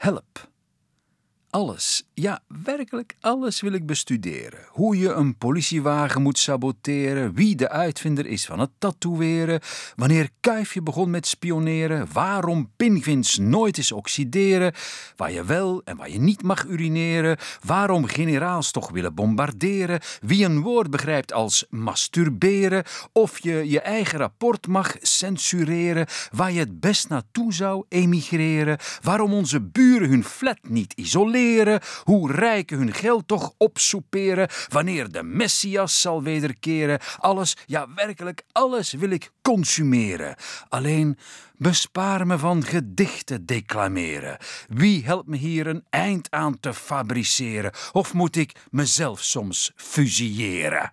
Hello. Alles, ja werkelijk alles wil ik bestuderen. Hoe je een politiewagen moet saboteren, wie de uitvinder is van het tatoeëren, wanneer Kuifje begon met spioneren, waarom pinguïns nooit eens oxideren, waar je wel en waar je niet mag urineren, waarom generaals toch willen bombarderen, wie een woord begrijpt als masturberen, of je je eigen rapport mag censureren, waar je het best naartoe zou emigreren, waarom onze buren hun flat niet isoleren hoe rijken hun geld toch opsoeperen, wanneer de Messias zal wederkeren. Alles, ja werkelijk alles wil ik consumeren. Alleen bespaar me van gedichten declameren. Wie helpt me hier een eind aan te fabriceren? Of moet ik mezelf soms fusilleren?